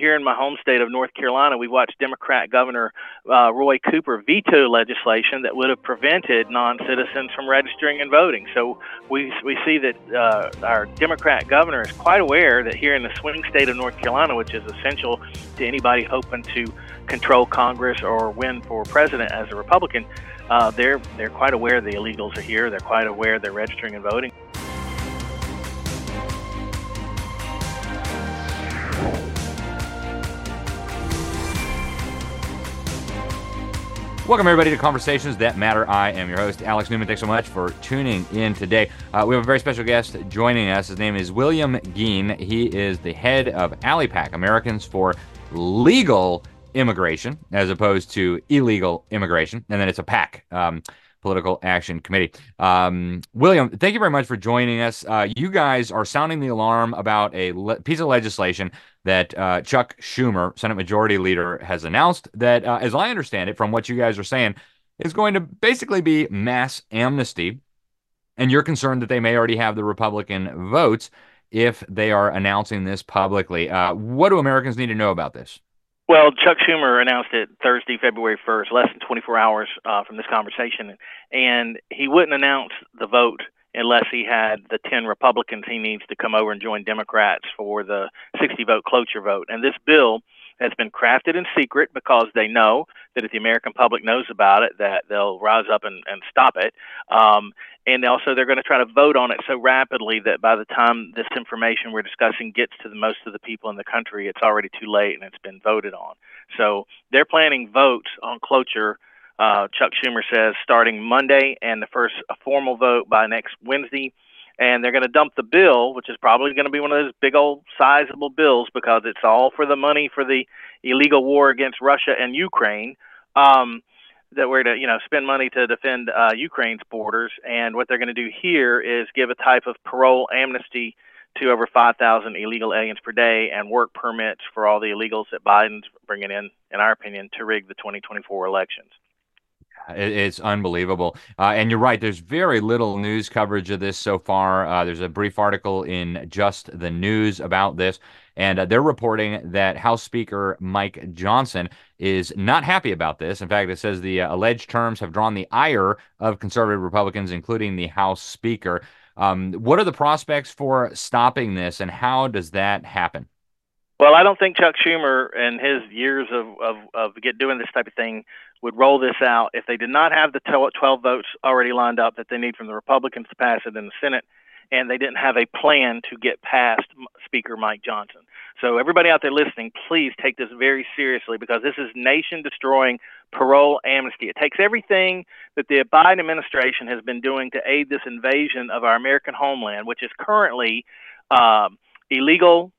here in my home state of North Carolina, we watched Democrat Governor uh, Roy Cooper veto legislation that would have prevented non-citizens from registering and voting. So we we see that uh, our Democrat governor is quite aware that here in the swing state of North Carolina, which is essential to anybody hoping to control Congress or win for president as a Republican, uh, they're they're quite aware the illegals are here. They're quite aware they're registering and voting. Welcome, everybody, to Conversations That Matter. I am your host, Alex Newman. Thanks so much for tuning in today. Uh, we have a very special guest joining us. His name is William Gheen. He is the head of ALIPAC, Americans for Legal Immigration, as opposed to illegal immigration. And then it's a PAC. Um, Political Action Committee. Um, William, thank you very much for joining us. Uh, you guys are sounding the alarm about a le- piece of legislation that uh, Chuck Schumer, Senate Majority Leader, has announced that, uh, as I understand it, from what you guys are saying, is going to basically be mass amnesty. And you're concerned that they may already have the Republican votes if they are announcing this publicly. Uh, what do Americans need to know about this? Well, Chuck Schumer announced it Thursday, February 1st, less than 24 hours uh, from this conversation, and he wouldn't announce the vote unless he had the 10 Republicans he needs to come over and join Democrats for the 60 vote cloture vote. And this bill has been crafted in secret because they know that if the American public knows about it, that they'll rise up and, and stop it. Um, and also, they're going to try to vote on it so rapidly that by the time this information we're discussing gets to the most of the people in the country, it's already too late and it's been voted on. So they're planning votes on cloture. Uh, Chuck Schumer says starting Monday, and the first formal vote by next Wednesday and they're going to dump the bill, which is probably going to be one of those big old sizable bills because it's all for the money for the illegal war against Russia and Ukraine. Um, that we're to you know spend money to defend uh, Ukraine's borders, and what they're going to do here is give a type of parole amnesty to over 5,000 illegal aliens per day and work permits for all the illegals that Biden's bringing in, in our opinion, to rig the 2024 elections. It's unbelievable. Uh, and you're right, there's very little news coverage of this so far. Uh, there's a brief article in Just the News about this, and uh, they're reporting that House Speaker Mike Johnson is not happy about this. In fact, it says the uh, alleged terms have drawn the ire of conservative Republicans, including the House Speaker. Um, what are the prospects for stopping this, and how does that happen? Well, I don't think Chuck Schumer and his years of, of, of get doing this type of thing would roll this out if they did not have the 12 votes already lined up that they need from the Republicans to pass it in the Senate, and they didn't have a plan to get past Speaker Mike Johnson. So, everybody out there listening, please take this very seriously because this is nation destroying parole amnesty. It takes everything that the Biden administration has been doing to aid this invasion of our American homeland, which is currently um, illegal,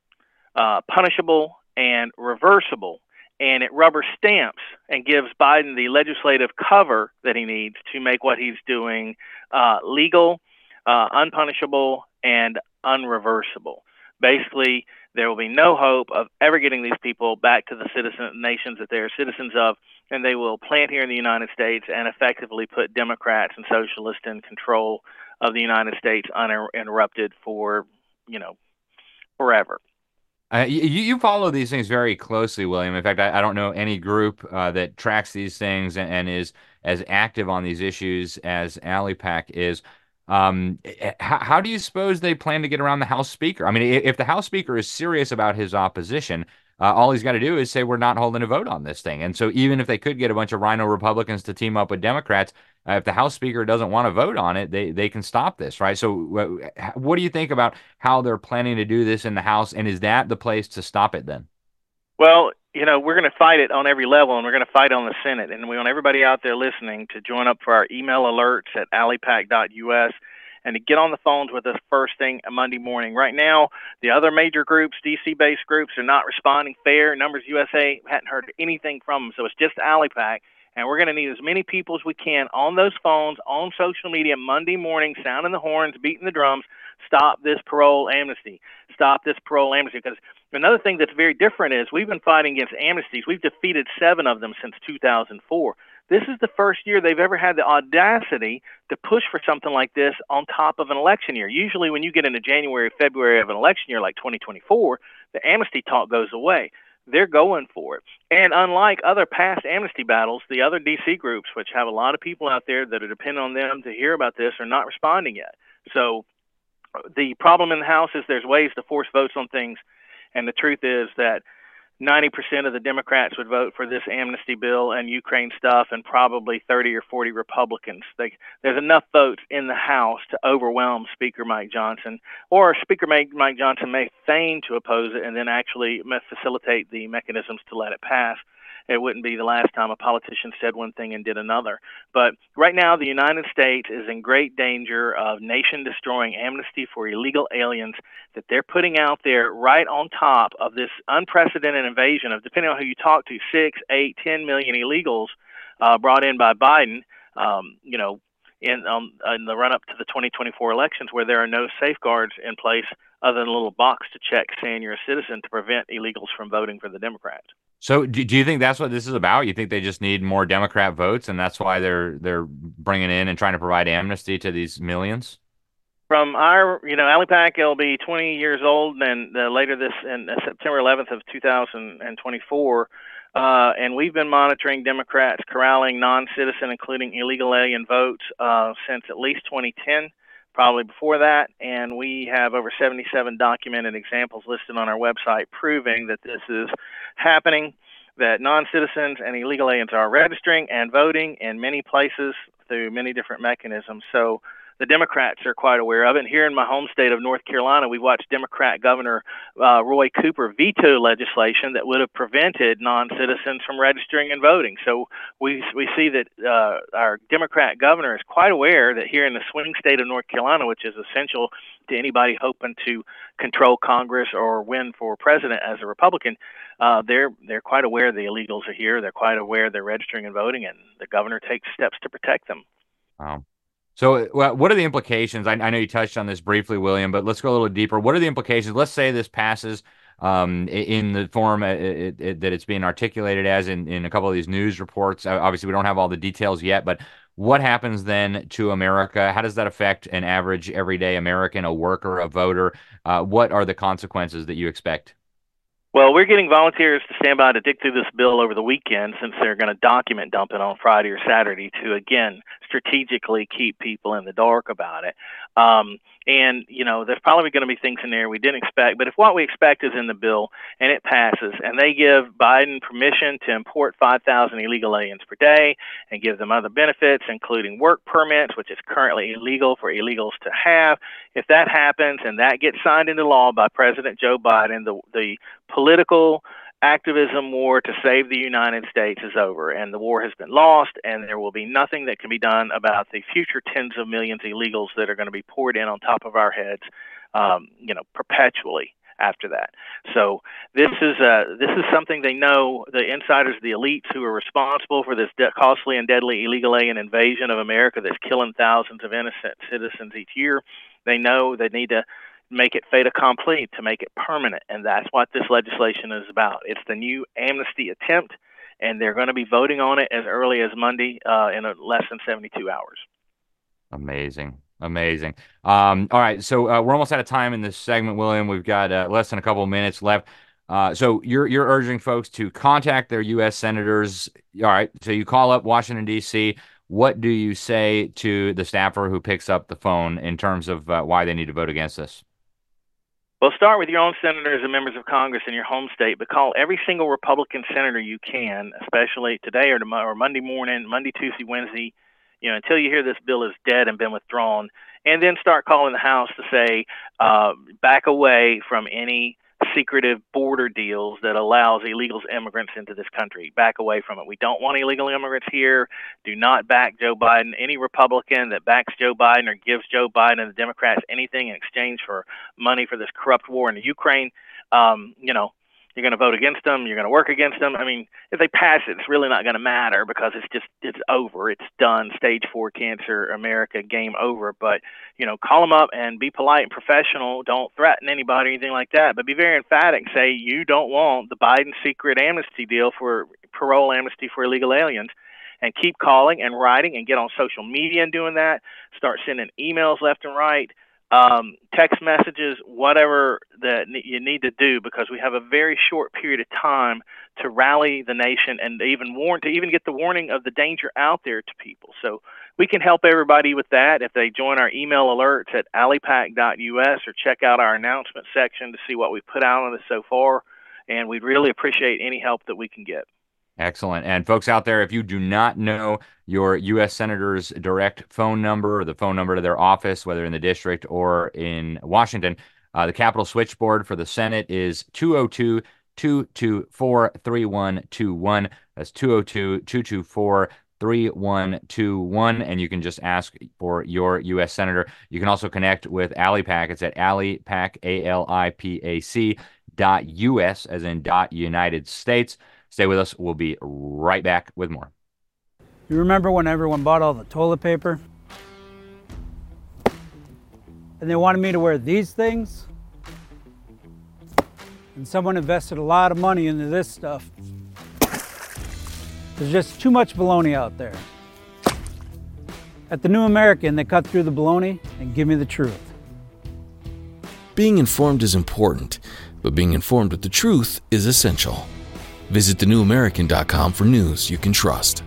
uh, punishable, and reversible and it rubber stamps and gives Biden the legislative cover that he needs to make what he's doing uh, legal, uh, unpunishable, and unreversible. Basically, there will be no hope of ever getting these people back to the citizen nations that they are citizens of, and they will plant here in the United States and effectively put Democrats and socialists in control of the United States uninterrupted for, you know, forever. Uh, you, you follow these things very closely, William. In fact, I, I don't know any group uh, that tracks these things and, and, is as active on these issues as ALIPAC is. Um, how, how, do you suppose they plan to get around the House Speaker? I mean, if the House Speaker is serious about his opposition, uh, all he's got to do is say we're not holding a vote on this thing. And so even if they could get a bunch of rhino Republicans to team up with Democrats, uh, if the House Speaker doesn't want to vote on it, they they can stop this, right? So what do you think about how they're planning to do this in the House, and is that the place to stop it then? Well, you know, we're going to fight it on every level, and we're going to fight on the Senate. And we want everybody out there listening to join up for our email alerts at alipac.us and to get on the phones with us first thing Monday morning. Right now, the other major groups, DC based groups, are not responding fair. Numbers USA hadn't heard anything from them, so it's just ALIPAC. And we're going to need as many people as we can on those phones, on social media, Monday morning, sounding the horns, beating the drums. Stop this parole amnesty. Stop this parole amnesty. Because another thing that's very different is we've been fighting against amnesties. We've defeated seven of them since 2004. This is the first year they've ever had the audacity to push for something like this on top of an election year. Usually, when you get into January, February of an election year like 2024, the amnesty talk goes away. they're going for it. And unlike other past amnesty battles, the other DC groups, which have a lot of people out there that are dependent on them to hear about this, are not responding yet. So uh, the problem in the House is there's ways to force votes on things, and the truth is that 90% of the Democrats would vote for this amnesty bill and Ukraine stuff, and probably 30 or 40 Republicans. They, there's enough votes in the House to overwhelm Speaker Mike Johnson, or Speaker Mike, Mike Johnson may feign to oppose it and then actually facilitate the mechanisms to let it pass it wouldn't be the last time a politician said one thing and did another. But right now, the United States is in great danger of nation destroying amnesty for illegal aliens that they're putting out there right on top of this unprecedented invasion of, depending on who you talk to, six, eight, ten million illegals uh, brought in by Biden. Um, you know, in, um, in the run up to the 2024 elections, where there are no safeguards in place other than a little box to check saying you're a citizen to prevent illegals from voting for the Democrats. So, do, do you think that's what this is about? You think they just need more Democrat votes, and that's why they're they're bringing in and trying to provide amnesty to these millions? From our, you know, ALIPAC, it'll be 20 years old, and uh, later this, in uh, September 11th of 2024, uh, and we've been monitoring Democrats corralling non-citizen, including illegal alien votes, uh, since at least 2010 probably before that, and we have over 77 documented examples listed on our website proving that this is happening, that non citizens and illegal aliens are registering and voting in many places through many different mechanisms. So the Democrats are quite aware of it. And here in my home state of North Carolina, we watched Democrat Governor uh, Roy Cooper veto legislation that would have prevented non-citizens from registering and voting. So we we see that uh, our Democrat governor is quite aware that here in the swing state of North Carolina, which is essential to anybody hoping to control Congress or win for president as a Republican, uh, they're they're quite aware the illegals are here. They're quite aware they're registering and voting, and the governor takes steps to protect them. Wow. So, what are the implications? I, I, know you touched on this briefly, William, but let's go a little deeper. What are the implications? Let's say this passes um, in the form it, it, it, that it's being articulated as in, in a couple of these news reports. Obviously, we don't have all the details yet, but what happens then to America? How does that affect an average everyday American, a worker, a voter? Uh, what are the consequences that you expect? Well, we're getting volunteers to stand by to dig through this bill over the weekend since they're going to document dump it on Friday or Saturday to, again, strategically keep people in the dark about it. Um, and, you know, there's probably going to be things in there we didn't expect. But if what we expect is in the bill and it passes and they give Biden permission to import 5,000 illegal aliens per day and give them other benefits, including work permits, which is currently illegal for illegals to have, if that happens and that gets signed into law by President Joe Biden, the, the political activism war to save the United States is over, and the war has been lost, and there will be nothing that can be done about the future tens of millions of illegals that are going to be poured in on top of our heads, um, you know, perpetually after that. So this is uh, this is something they know the insiders, the elites who are responsible for this de- costly and deadly illegal alien invasion of America that's killing thousands of innocent citizens each year. They know they need to make it fait accompli, to make it permanent. And that's what this legislation is about. It's the new amnesty attempt, and they're going to be voting on it as early as Monday uh, in less than 72 hours. Amazing. Amazing. Um, all right. So uh, we're almost out of time in this segment, William. We've got uh, less than a couple of minutes left. Uh, so you're you're urging folks to contact their U.S. senators. All right. So you call up Washington D.C. What do you say to the staffer who picks up the phone in terms of uh, why they need to vote against this? Well, start with your own senators and members of Congress in your home state, but call every single Republican senator you can, especially today or tomorrow or Monday morning, Monday, Tuesday, Wednesday, you know, until you hear this bill is dead and been withdrawn, and then start calling the House to say, uh, back away from any secretive border deals that allows illegals immigrants into this country. Back away from it. We don't want illegal immigrants here. Do not back Joe Biden. Any Republican that backs Joe Biden or gives Joe Biden and the Democrats anything in exchange for money for this corrupt war in Ukraine, um, you know, you're going to vote against them. You're going to work against them. I mean, if they pass it, it's really not going to matter because it's just it's over. It's done. Stage four cancer, America, game over. But you know, call them up and be polite and professional. Don't threaten anybody or anything like that. But be very emphatic. And say you don't want the Biden secret amnesty deal for parole amnesty for illegal aliens. And keep calling and writing and get on social media and doing that. Start sending emails left and right um, text messages, whatever that you need to do, because we have a very short period of time to rally the nation and even warn to even get the warning of the danger out there to people. So we can help everybody with that if they join our email alerts at alipac.us or check out our announcement section to see what we put out on this so far. And we'd really appreciate any help that we can get. Excellent. And folks out there, if you do not know your U.S. Senator's direct phone number or the phone number to their office, whether in the district or in Washington, uh, the Capitol switchboard for the Senate is 202 224 3121. That's 202 224 3121. And you can just ask for your U.S. Senator. You can also connect with AliPac. It's at AliPac, A L I P A C dot U.S., as in dot United States. Stay with us. We'll be right back with more. You remember when everyone bought all the toilet paper? And they wanted me to wear these things? And someone invested a lot of money into this stuff. There's just too much baloney out there. At the New American, they cut through the baloney and give me the truth. Being informed is important, but being informed with the truth is essential. Visit thenewamerican.com for news you can trust.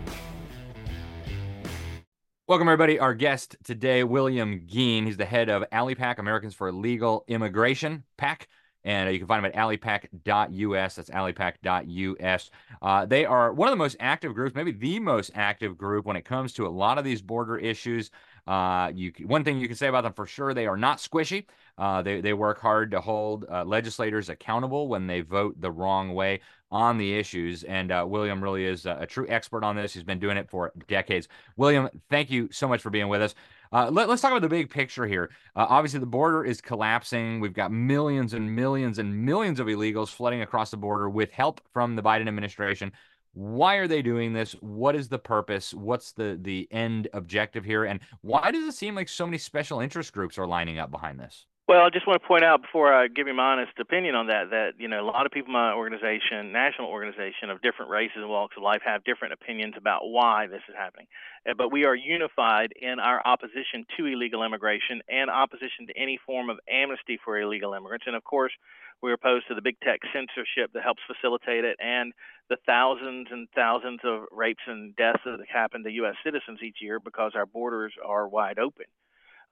Welcome, everybody. Our guest today, William Gheen. He's the head of AliPac, Americans for Legal Immigration, PAC. And uh, you can find them at alipac.us. That's alipac.us. Uh, they are one of the most active groups, maybe the most active group when it comes to a lot of these border issues. Uh, you one thing you can say about them for sure, they are not squishy. Uh, they they work hard to hold uh, legislators accountable when they vote the wrong way on the issues. And uh, William really is a, a, true expert on this. He's been doing it for decades. William, thank you so much for being with us. Uh, let, us talk about the big picture here. Uh, obviously, the border is collapsing. We've got millions and millions and millions of illegals flooding across the border with help from the Biden administration. Why are they doing this? What is the purpose? What's the the end objective here? And why does it seem like so many special interest groups are lining up behind this? Well, I just want to point out before I give you my honest opinion on that that you know a lot of people in my organization, national organization of different races and walks of life, have different opinions about why this is happening. Uh, but we are unified in our opposition to illegal immigration and opposition to any form of amnesty for illegal immigrants. And of course, we're opposed to the big tech censorship that helps facilitate it and the thousands and thousands of rapes and deaths that happen to U.S. citizens each year because our borders are wide open.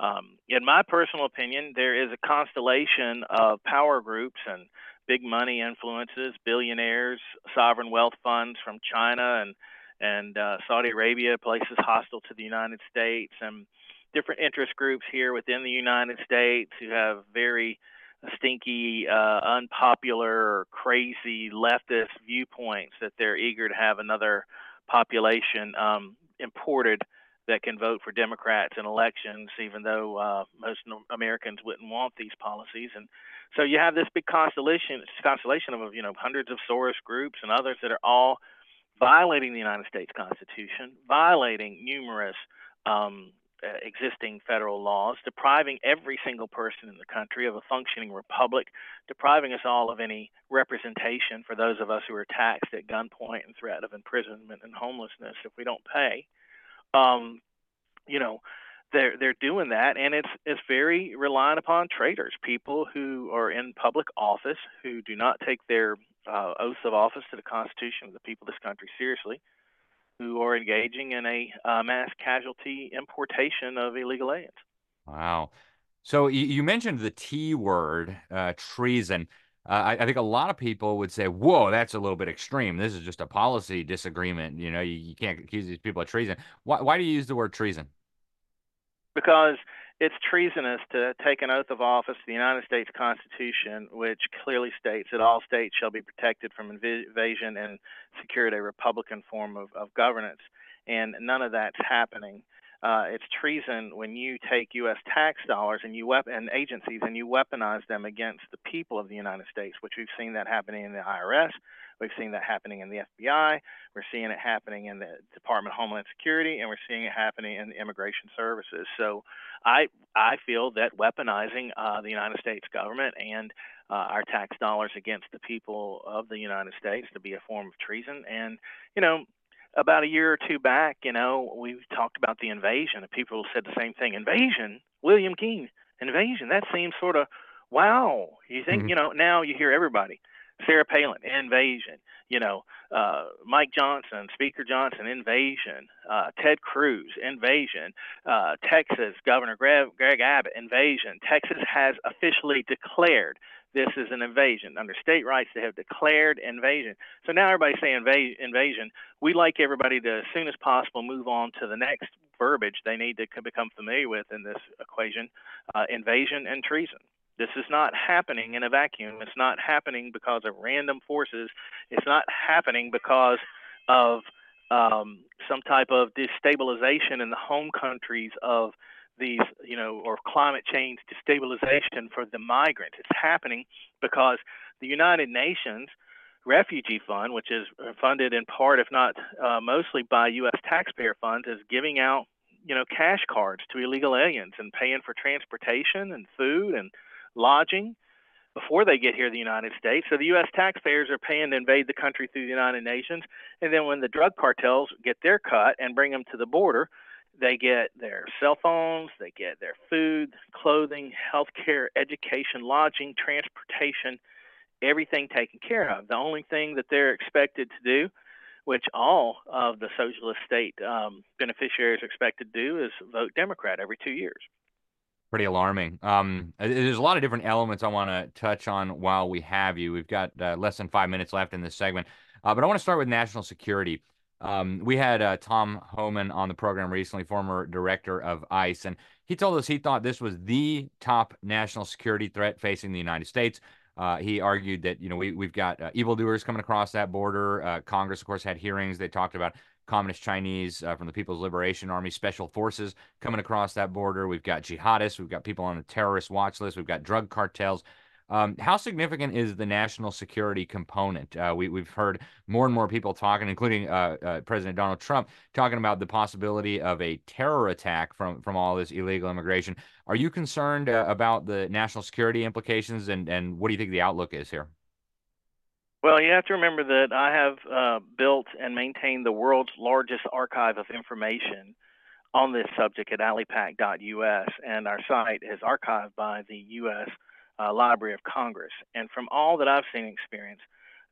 Um, in my personal opinion, there is a constellation of power groups and big money influences, billionaires, sovereign wealth funds from China and and uh, Saudi Arabia, places hostile to the United States, and different interest groups here within the United States who have very stinky, uh, unpopular, crazy leftist viewpoints that they're eager to have another population um, imported that can vote for Democrats in elections, even though uh, most Americans wouldn't want these policies. And so you have this big constellation, constellation of you know hundreds of Soros groups and others that are all violating the United States Constitution, violating numerous um, existing federal laws, depriving every single person in the country of a functioning republic, depriving us all of any representation for those of us who are taxed at gunpoint and threat of imprisonment and homelessness if we don't pay um, you know, they're they're doing that, and it's it's very reliant upon traitors, people who are in public office who do not take their uh, oaths of office to the Constitution of the people of this country seriously, who are engaging in a uh, mass casualty importation of illegal aliens. Wow. So you mentioned the T word, uh, treason. Uh, I, I, think a lot of people would say, "Whoa, that's a little bit extreme. This is just a policy disagreement. You know, you, you can't accuse these people of treason." Why, why do you use the word treason? Because it's treasonous to take an oath of office to the United States Constitution, which clearly states that all states shall be protected from invasion and secured a republican form of, of governance. And none of that's happening uh, it's treason when you take U.S. tax dollars and you wep- and agencies and you weaponize them against the people of the United States, which we've seen that happening in the IRS, we've seen that happening in the FBI, we're seeing it happening in the Department of Homeland Security, and we're seeing it happening in the Immigration Services. So, I I feel that weaponizing uh, the United States government and uh, our tax dollars against the people of the United States to be a form of treason, and you know about a year or two back, you know, we talked about the invasion, and people said the same thing. Invasion? William Gheen invasion. That seems sort of wow. You think, mm-hmm. you know, now you hear everybody. Sarah Palin, invasion. You know, uh, Mike Johnson, Speaker Johnson, invasion. Uh, Ted Cruz, invasion. Uh, Texas Governor Greg, Greg Abbott, invasion. Texas has officially declared this is an invasion. Under state rights, they have declared invasion. So now everybody's saying inv- invasion. We like everybody to, as soon as possible, move on to the next verbiage they need to become familiar with in this equation uh, invasion and treason. This is not happening in a vacuum. It's not happening because of random forces. It's not happening because of um, some type of destabilization in the home countries of these, you know, or climate change destabilization for the migrants. It's happening because the United Nations Refugee Fund, which is funded in part, if not uh, mostly, by U.S. taxpayer funds, is giving out, you know, cash cards to illegal aliens and paying for transportation and food and lodging before they get here to the United States. So the U.S. taxpayers are paying to invade the country through the United Nations. And then when the drug cartels get their cut and bring them to the border, they get their cell phones, they get their food, clothing, health care, education, lodging, transportation, everything taken care of. The only thing that they're expected to do, which all of the socialist state um, beneficiaries are expected to do, is vote Democrat every two years pretty alarming. Um, there's a lot of different elements I want to touch on while we have you. We've got uh, less than five minutes left in this segment, uh, but I want to start with national security. Um, we had uh, Tom Homan on the program recently, former director of ICE, and he told us he thought this was the top national security threat facing the United States. Uh, he argued that you know we we've got uh, evildoers coming across that border. Uh, Congress, of course, had hearings. They talked about communist Chinese uh, from the People's Liberation Army special forces coming across that border. We've got jihadists. We've got people on the terrorist watch list. We've got drug cartels. Um, how significant is the national security component? Uh, we, have heard more and more people talking, including uh, uh, President Donald Trump, talking about the possibility of a terror attack from from all this illegal immigration. Are you concerned uh, about the national security implications, and and what do you think the outlook is here? Well, you have to remember that I have uh, built and maintained the world's largest archive of information on this subject at alipac.us, and our site is archived by the U.S. Uh, Library of Congress. And from all that I've seen and experienced,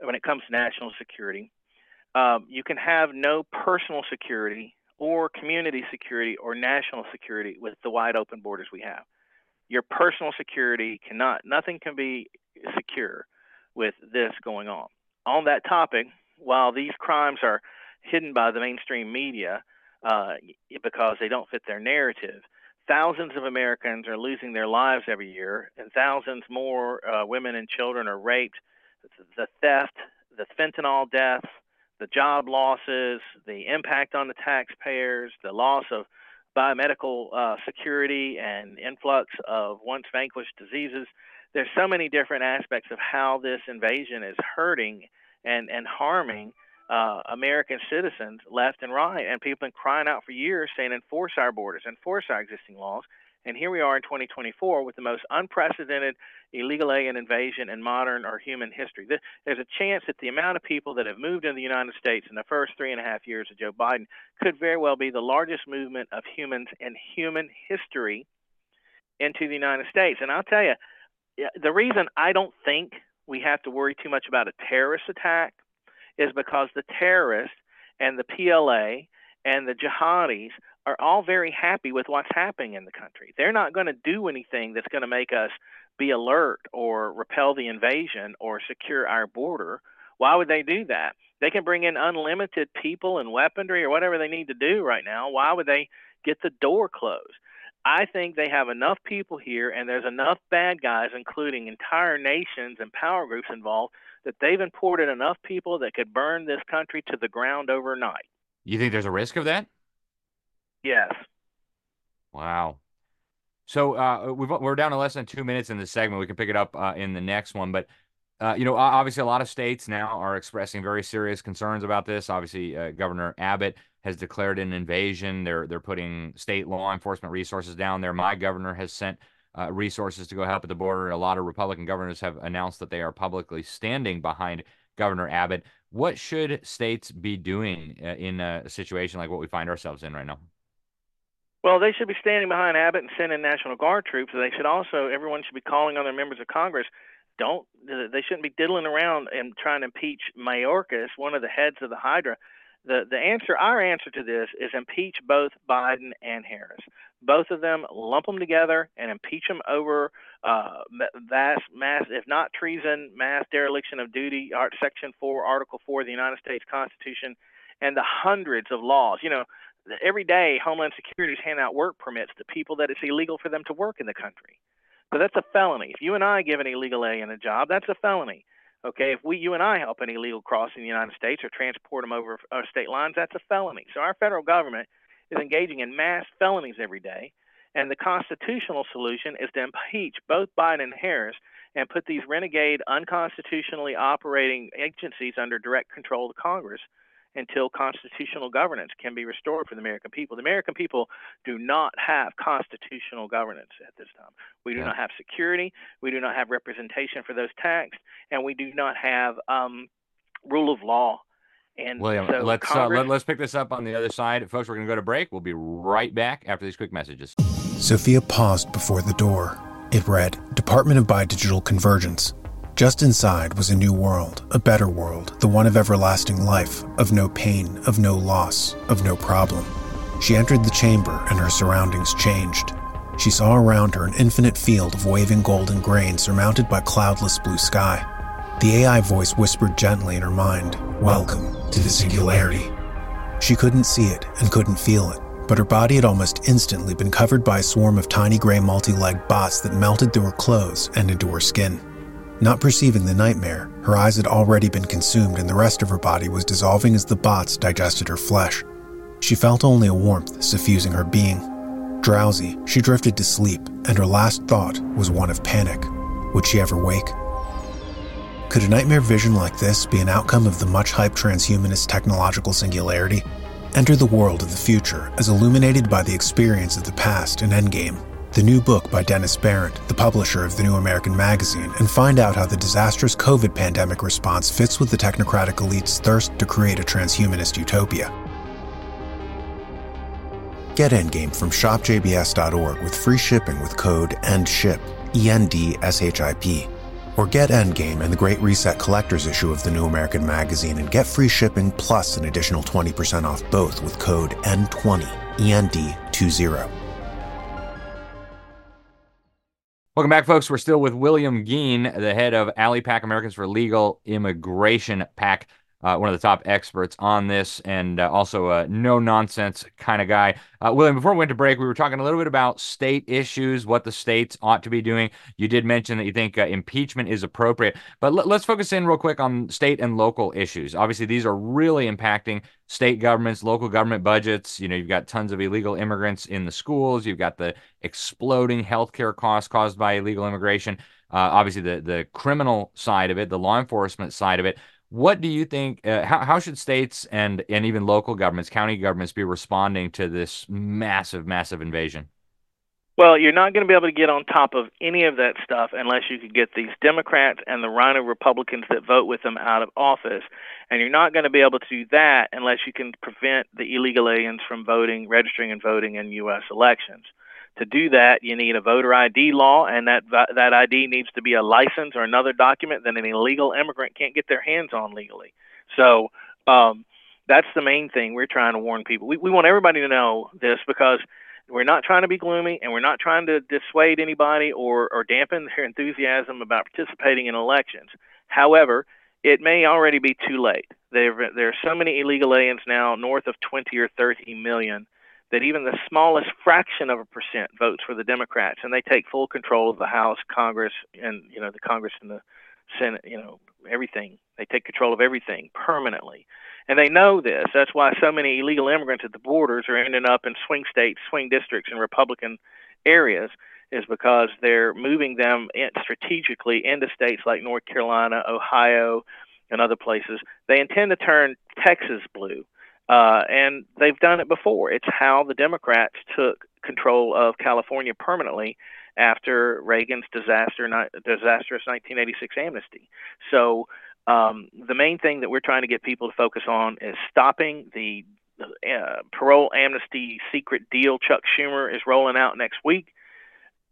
when it comes to national security, um, you can have no personal security or community security or national security with the wide open borders we have. Your personal security cannot, nothing can be secure with this going on. On that topic, while these crimes are hidden by the mainstream media uh, because they don't fit their narrative, thousands of Americans are losing their lives every year, and thousands more uh, women and children are raped. The theft, the fentanyl deaths, the job losses, the impact on the taxpayers, the loss of biomedical uh, security and influx of once vanquished diseases there's so many different aspects of how this invasion is hurting and and harming uh, American citizens left and right, and people have been crying out for years saying enforce our borders, enforce our existing laws. And here we are in 2024 with the most unprecedented illegal alien invasion in modern or human history. There's a chance that the amount of people that have moved into the United States in the first three and a half years of Joe Biden could very well be the largest movement of humans in human history into the United States. And I'll tell you, the reason I don't think we have to worry too much about a terrorist attack is because the terrorists and the PLA and the jihadis are all very happy with what's happening in the country. They're not going to do anything that's going to make us be alert or repel the invasion or secure our border. Why would they do that? They can bring in unlimited people and weaponry or whatever they need to do right now. Why would they get the door closed? I think they have enough people here, and there's enough bad guys, including entire nations and power groups involved, that they've imported enough people that could burn this country to the ground overnight. You think there's a risk of that? Yes. Wow. So uh, we are down to less than two minutes in this segment. We can pick it up uh, in the next one, but uh, you know, obviously, a lot of states now are expressing very serious concerns about this. Obviously, uh, Governor Abbott has declared an invasion. They're they're putting state law enforcement resources down there. My governor has sent uh, resources to go help at the border. A lot of Republican governors have announced that they are publicly standing behind Governor Abbott. What should states be doing uh, in a situation like what we find ourselves in right now? Well, they should be standing behind Abbott and sending National Guard troops. They should also, everyone should be calling on their members of Congress. Don't they shouldn't be diddling around and trying to impeach Mayorkas, one of the heads of the Hydra. The the answer, our answer to this, is impeach both Biden and Harris. Both of them, lump them together and impeach them over uh, vast mass, if not treason, mass dereliction of duty, Art, Section Four, Article Four of the United States Constitution, and the hundreds of laws. You know, every day Homeland Security hand out work permits to people that it's illegal for them to work in the country. So that's a felony. If you and I give an illegal alien a job, that's a felony. Okay, if we, you and I help an illegal crossing the United States or transport them over our state lines, that's a felony. So our federal government is engaging in mass felonies every day, and the constitutional solution is to impeach both Biden and Harris and put these renegade, unconstitutionally operating agencies under direct control of Congress until constitutional governance can be restored for the American people. The American people do not have constitutional governance at this time. We do yeah. not have security. We do not have representation for those taxed, and we do not have um, rule of law. And William, so let's Congress... uh, let, let's pick this up on the other side, folks. We're going to go to break. We'll be right back after these quick messages. Sophia paused before the door. It read, "Department of Biodigital Convergence." Just inside was a new world, a better world, the one of everlasting life, of no pain, of no loss, of no problem. She entered the chamber and her surroundings changed. She saw around her an infinite field of waving golden grain surmounted by cloudless blue sky. The AI voice whispered gently in her mind, Welcome to the singularity. She couldn't see it and couldn't feel it, but her body had almost instantly been covered by a swarm of tiny gray multi legged bots that melted through her clothes and into her skin. Not perceiving the nightmare, her eyes had already been consumed and the rest of her body was dissolving as the bots digested her flesh. She felt only a warmth suffusing her being. Drowsy, she drifted to sleep, and her last thought was one of panic. Would she ever wake? Could a nightmare vision like this be an outcome of the much hyped transhumanist technological singularity? Enter the world of the future as illuminated by the experience of the past in Endgame the new book by Dennis Barrett, the publisher of the New American Magazine, and find out how the disastrous COVID pandemic response fits with the technocratic elite's thirst to create a transhumanist utopia. Get Endgame from shopjbs.org with free shipping with code ENDSHIP, E N D S H I P. Or get Endgame and the Great Reset Collector's issue of the New American Magazine and get free shipping plus an additional 20% off both with code N20, END20. Welcome back, folks. We're still with William Gheen, the head of ALIPAC Americans for Legal Immigration PAC uh, one of the top experts on this, and uh, also a no nonsense kind of guy. Uh, William, before we went to break, we were talking a little bit about state issues, what the states ought to be doing. You did mention that you think uh, impeachment is appropriate, but l- let's focus in real quick on state and local issues. Obviously, these are really impacting state governments, local government budgets. You know, you've got tons of illegal immigrants in the schools. You've got the exploding healthcare costs caused by illegal immigration. Uh, obviously, the the criminal side of it, the law enforcement side of it. What do you think? Uh, how, how should states and and even local governments, county governments, be responding to this massive, massive invasion? Well, you're not going to be able to get on top of any of that stuff unless you can get these Democrats and the rhino Republicans that vote with them out of office. And you're not going to be able to do that unless you can prevent the illegal aliens from voting, registering, and voting in U.S. elections. To do that, you need a voter ID law, and that that ID needs to be a license or another document that an illegal immigrant can't get their hands on legally. So um, that's the main thing we're trying to warn people. We, we want everybody to know this because we're not trying to be gloomy and we're not trying to dissuade anybody or, or dampen their enthusiasm about participating in elections. However, it may already be too late. There, there are so many illegal aliens now, north of 20 or 30 million, that even the smallest fraction of a percent votes for the Democrats, and they take full control of the House, Congress, and you know the Congress and the Senate. You know everything. They take control of everything permanently, and they know this. That's why so many illegal immigrants at the borders are ending up in swing states, swing districts, and Republican areas. Is because they're moving them in strategically into states like North Carolina, Ohio, and other places. They intend to turn Texas blue uh, and they've done it before. It's how the Democrats took control of California permanently after Reagan's disaster, disastrous 1986 amnesty. So um, the main thing that we're trying to get people to focus on is stopping the uh, parole amnesty secret deal Chuck Schumer is rolling out next week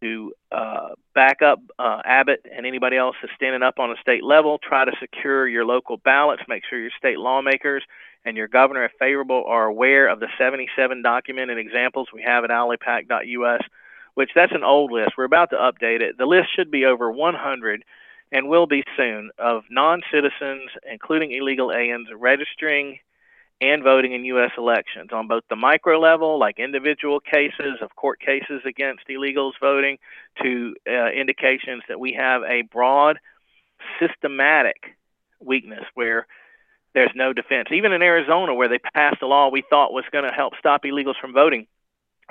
to uh, back up uh, Abbott and anybody else that's standing up on a state level. Try to secure your local ballots. Make sure your state lawmakers and your governor, if favorable, are aware of the 77 documented examples we have at alipac.us, which that's an old list. We're about to update it. The list should be over 100 and will be soon of non citizens, including illegal aliens, registering and voting in U.S. elections on both the micro level, like individual cases of court cases against illegals voting, to uh, indications that we have a broad, systematic weakness where there's no defense. Even in Arizona, where they passed a law we thought was going to help stop illegals from voting,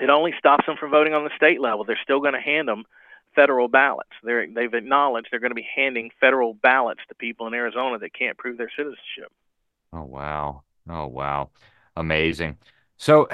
it only stops them from voting on the state level. They're still going to hand them federal ballots. They're, they've acknowledged they're going to be handing federal ballots to people in Arizona that can't prove their citizenship. Oh, wow. Oh, wow. Amazing. So,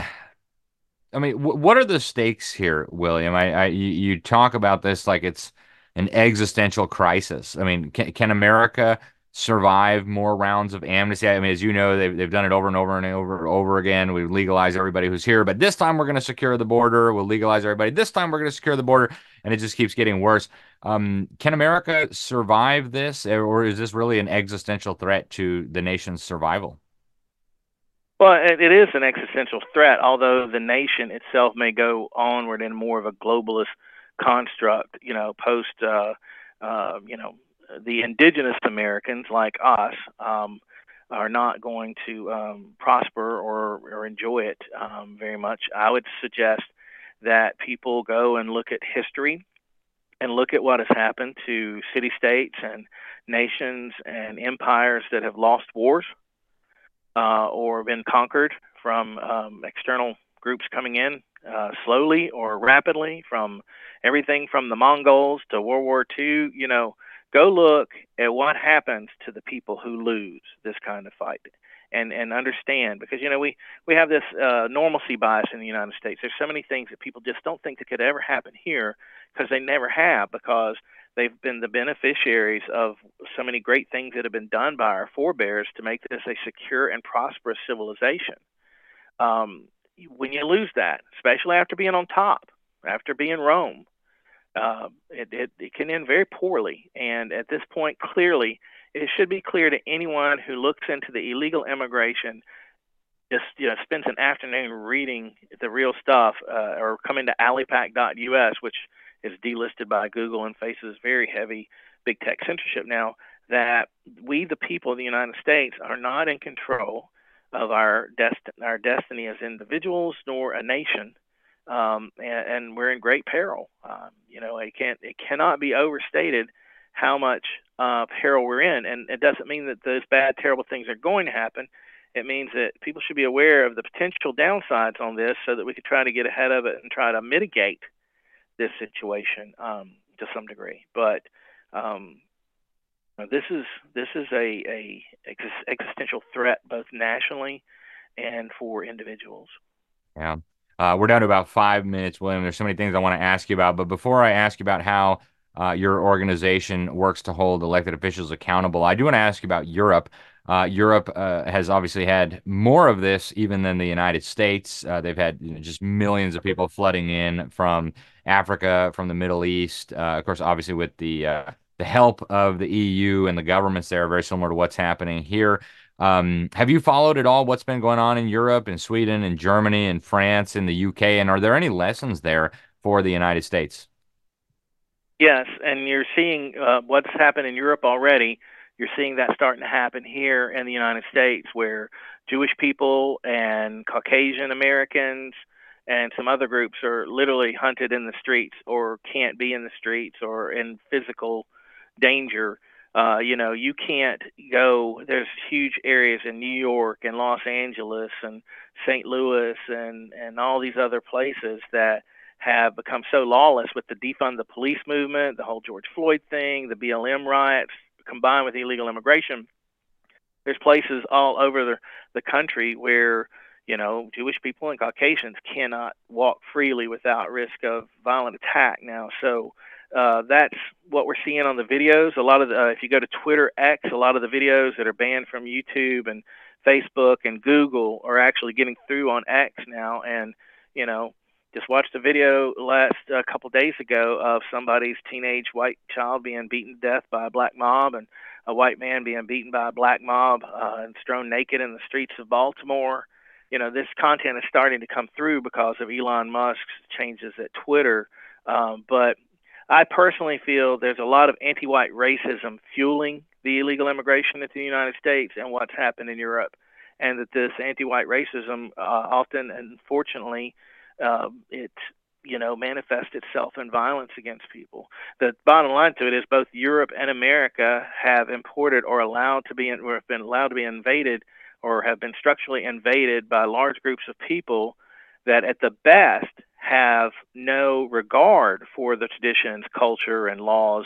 I mean, w- what are the stakes here, William? I, I you, talk about this like it's an existential crisis. I mean, can, can America survive more rounds of amnesty. I mean, as you know, they've, they've done it over and over and over and over again. We legalize everybody who's here, but this time we're going to secure the border. We'll legalize everybody. This time we're going to secure the border, and it just keeps getting worse. Um, can America survive this, or is this really an existential threat to the nation's survival? Well, it, is an existential threat, although the nation itself may go onward in more of a globalist construct, you know, post, uh, uh, you know, the indigenous Americans like us um, are not going to um, prosper or, or enjoy it um, very much. I would suggest that people go and look at history and look at what has happened to city states and nations and empires that have lost wars uh, or been conquered from um, external groups coming in uh, slowly or rapidly from everything from the Mongols to World War II. You know, go look at what happens to the people who lose this kind of fight and and understand because you know we we have this uh, normalcy bias in the United States. There's so many things that people just don't think that could ever happen here because they never have because they've been the beneficiaries of so many great things that have been done by our forebears to make this a secure and prosperous civilization. Um, when you lose that, especially after being on top, after being Rome, uh, it, it, it can end very poorly. And at this point, clearly, it should be clear to anyone who looks into the illegal immigration, just you know, spends an afternoon reading the real stuff, uh, or coming to alipac.us, which is delisted by Google and faces very heavy big tech censorship now. That we, the people of the United States, are not in control of our dest- our destiny as individuals nor a nation um, and, and, we're in great peril. Um, you know, it can't it cannot be overstated how much uh, peril we're in, and it doesn't mean that those bad, terrible things are going to happen. It means that people should be aware of the potential downsides on this, so that we could try to get ahead of it and try to mitigate this situation um, to some degree. But um, this is this is a, a existential threat both nationally and for individuals. Yeah. Uh, we're down to about five minutes, William. There's so many things I want to ask you about. But before I ask you about how uh, your organization works to hold elected officials accountable, I do want to ask you about Europe. Uh, Europe uh, has obviously had more of this even than the United States. Uh, they've had you know, just millions of people flooding in from Africa, from the Middle East. Uh, of course, obviously with the the help of the EU and the governments there, very similar to what's happening here. Um, have you followed at all what's been going on in Europe, in Sweden, in Germany, in France, in the UK? And are there any lessons there for the United States? Yes, and you're seeing uh, what's happened in Europe already. You're seeing that starting to happen here in the United States, where Jewish people and Caucasian Americans and some other groups are literally hunted in the streets or can't be in the streets or in physical danger uh, you know, you can't go. There's huge areas in New York and Los Angeles and St. Louis and and all these other places that have become so lawless with the defund the police movement, the whole George Floyd thing, the BLM riots, combined with illegal immigration. There's places all over the, the country where you know Jewish people and Caucasians cannot walk freely without risk of violent attack now. So uh, that's what we're seeing on the videos. A lot of the, uh, if you go to Twitter X, a lot of the videos that are banned from YouTube and Facebook and Google are actually getting through on X now, and you know, just watched a video last a uh, couple days ago of somebody's teenage white child being beaten to death by a black mob, and a white man being beaten by a black mob uh, and strewn naked in the streets of Baltimore. You know, this content is starting to come through because of Elon Musk's changes at Twitter. Um, but I personally feel there's a lot of anti-white racism fueling the illegal immigration into the United States and what's happened in Europe, and that this anti-white racism uh, often, unfortunately, uh, it you know manifests itself in violence against people. The bottom line to it is both Europe and America have imported or allowed to be or have been allowed to be invaded or have been structurally invaded by large groups of people that at the best have no regard for the traditions, culture, and laws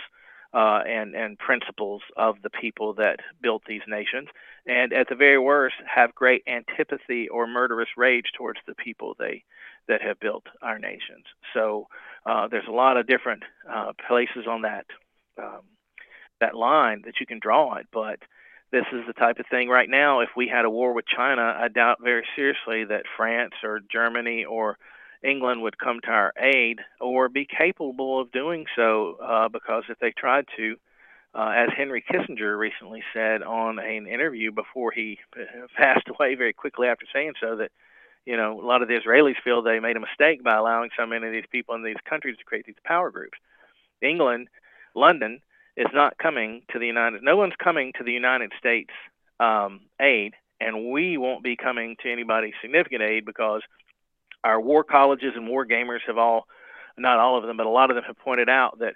uh, and and principles of the people that built these nations, and at the very worst, have great antipathy or murderous rage towards the people they that have built our nations. So uh, there's a lot of different uh, places on that um, that line that you can draw it, but this is the type of thing right now. If we had a war with China, I doubt very seriously that France or Germany or England would come to our aid or be capable of doing so uh, because if they tried to, uh, as Henry Kissinger recently said on an interview before he passed away very quickly after saying so, that you know a lot of the Israelis feel they made a mistake by allowing so many of these people in these countries to create these power groups. England, London is not coming to the United. No one's coming to the United States um, aid, and we won't be coming to anybody significant aid because our war colleges and war gamers have all, not all of them, but a lot of them have pointed out that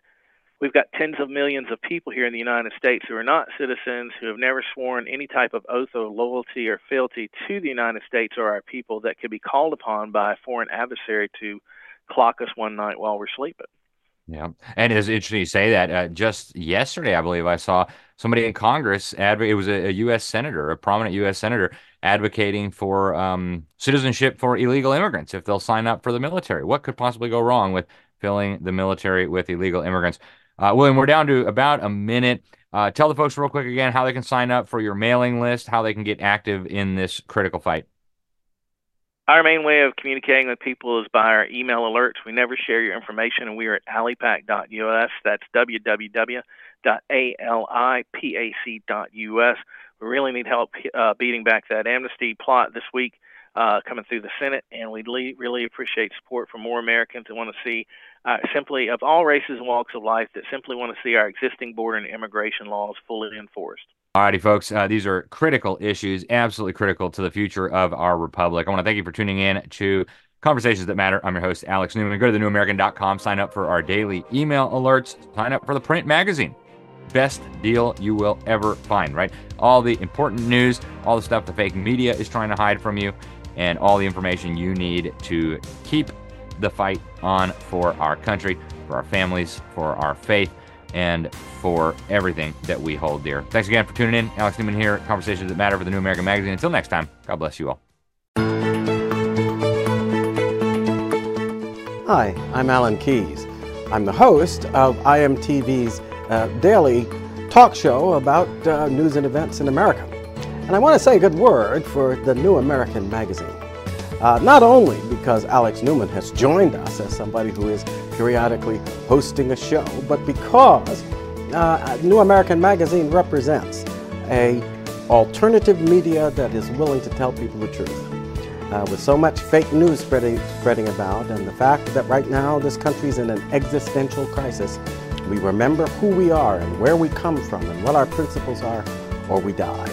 we've got tens of millions of people here in the United States who are not citizens, who have never sworn any type of oath of loyalty or fealty to the United States or our people that could be called upon by a foreign adversary to clock us one night while we're sleeping. Yeah, and it's interesting you say that. Uh, just yesterday, I believe I saw somebody in Congress advocate. It was a, a, U.S. senator, a prominent U.S. senator, advocating for um, citizenship for illegal immigrants if they'll sign up for the military. What could possibly go wrong with filling the military with illegal immigrants? Uh, William, we're down to about a minute. Uh, tell the folks real quick again how they can sign up for your mailing list, how they can get active in this critical fight. Our main way of communicating with people is by our email alerts. We never share your information, and we are at alipac.us. That's www.alipac.us. We really need help uh, beating back that amnesty plot this week uh, coming through the Senate, and we really, really appreciate support from more Americans who want to see, uh, simply of all races and walks of life, that simply want to see our existing border and immigration laws fully enforced. All righty, folks. Uh, these are critical issues, absolutely critical to the future of our republic. I want to thank you for tuning in to Conversations That Matter. I'm your host, Alex Newman. Go to thenewamerican.com, sign up for our daily email alerts, sign up for the print magazine. Best deal you will ever find, right? All the important news, all the stuff the fake media is trying to hide from you, and all the information you need to keep the fight on for our country, for our families, for our faith and for everything that we hold dear. Thanks again for tuning in. Alex Newman here, Conversations That Matter for the New American Magazine. Until next time, God bless you all. Hi, I'm Alan Keyes. I'm the host of IMTV's uh, daily talk show about uh, news and events in America. And I want to say a good word for the New American Magazine. Uh, not only because Alex Newman has joined us as somebody who is periodically hosting a show, but because uh, New American Magazine represents a alternative media that is willing to tell people the truth. Uh, with so much fake news spreading, spreading about, and the fact that right now this country is in an existential crisis, we remember who we are and where we come from and what our principles are, or we die.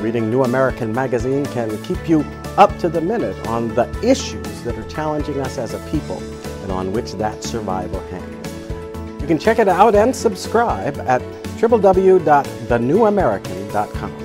Reading New American Magazine can keep you up to the minute on the issues that are challenging us as a people and on which that survival hangs. You can check it out and subscribe at www.thenewamerican.com.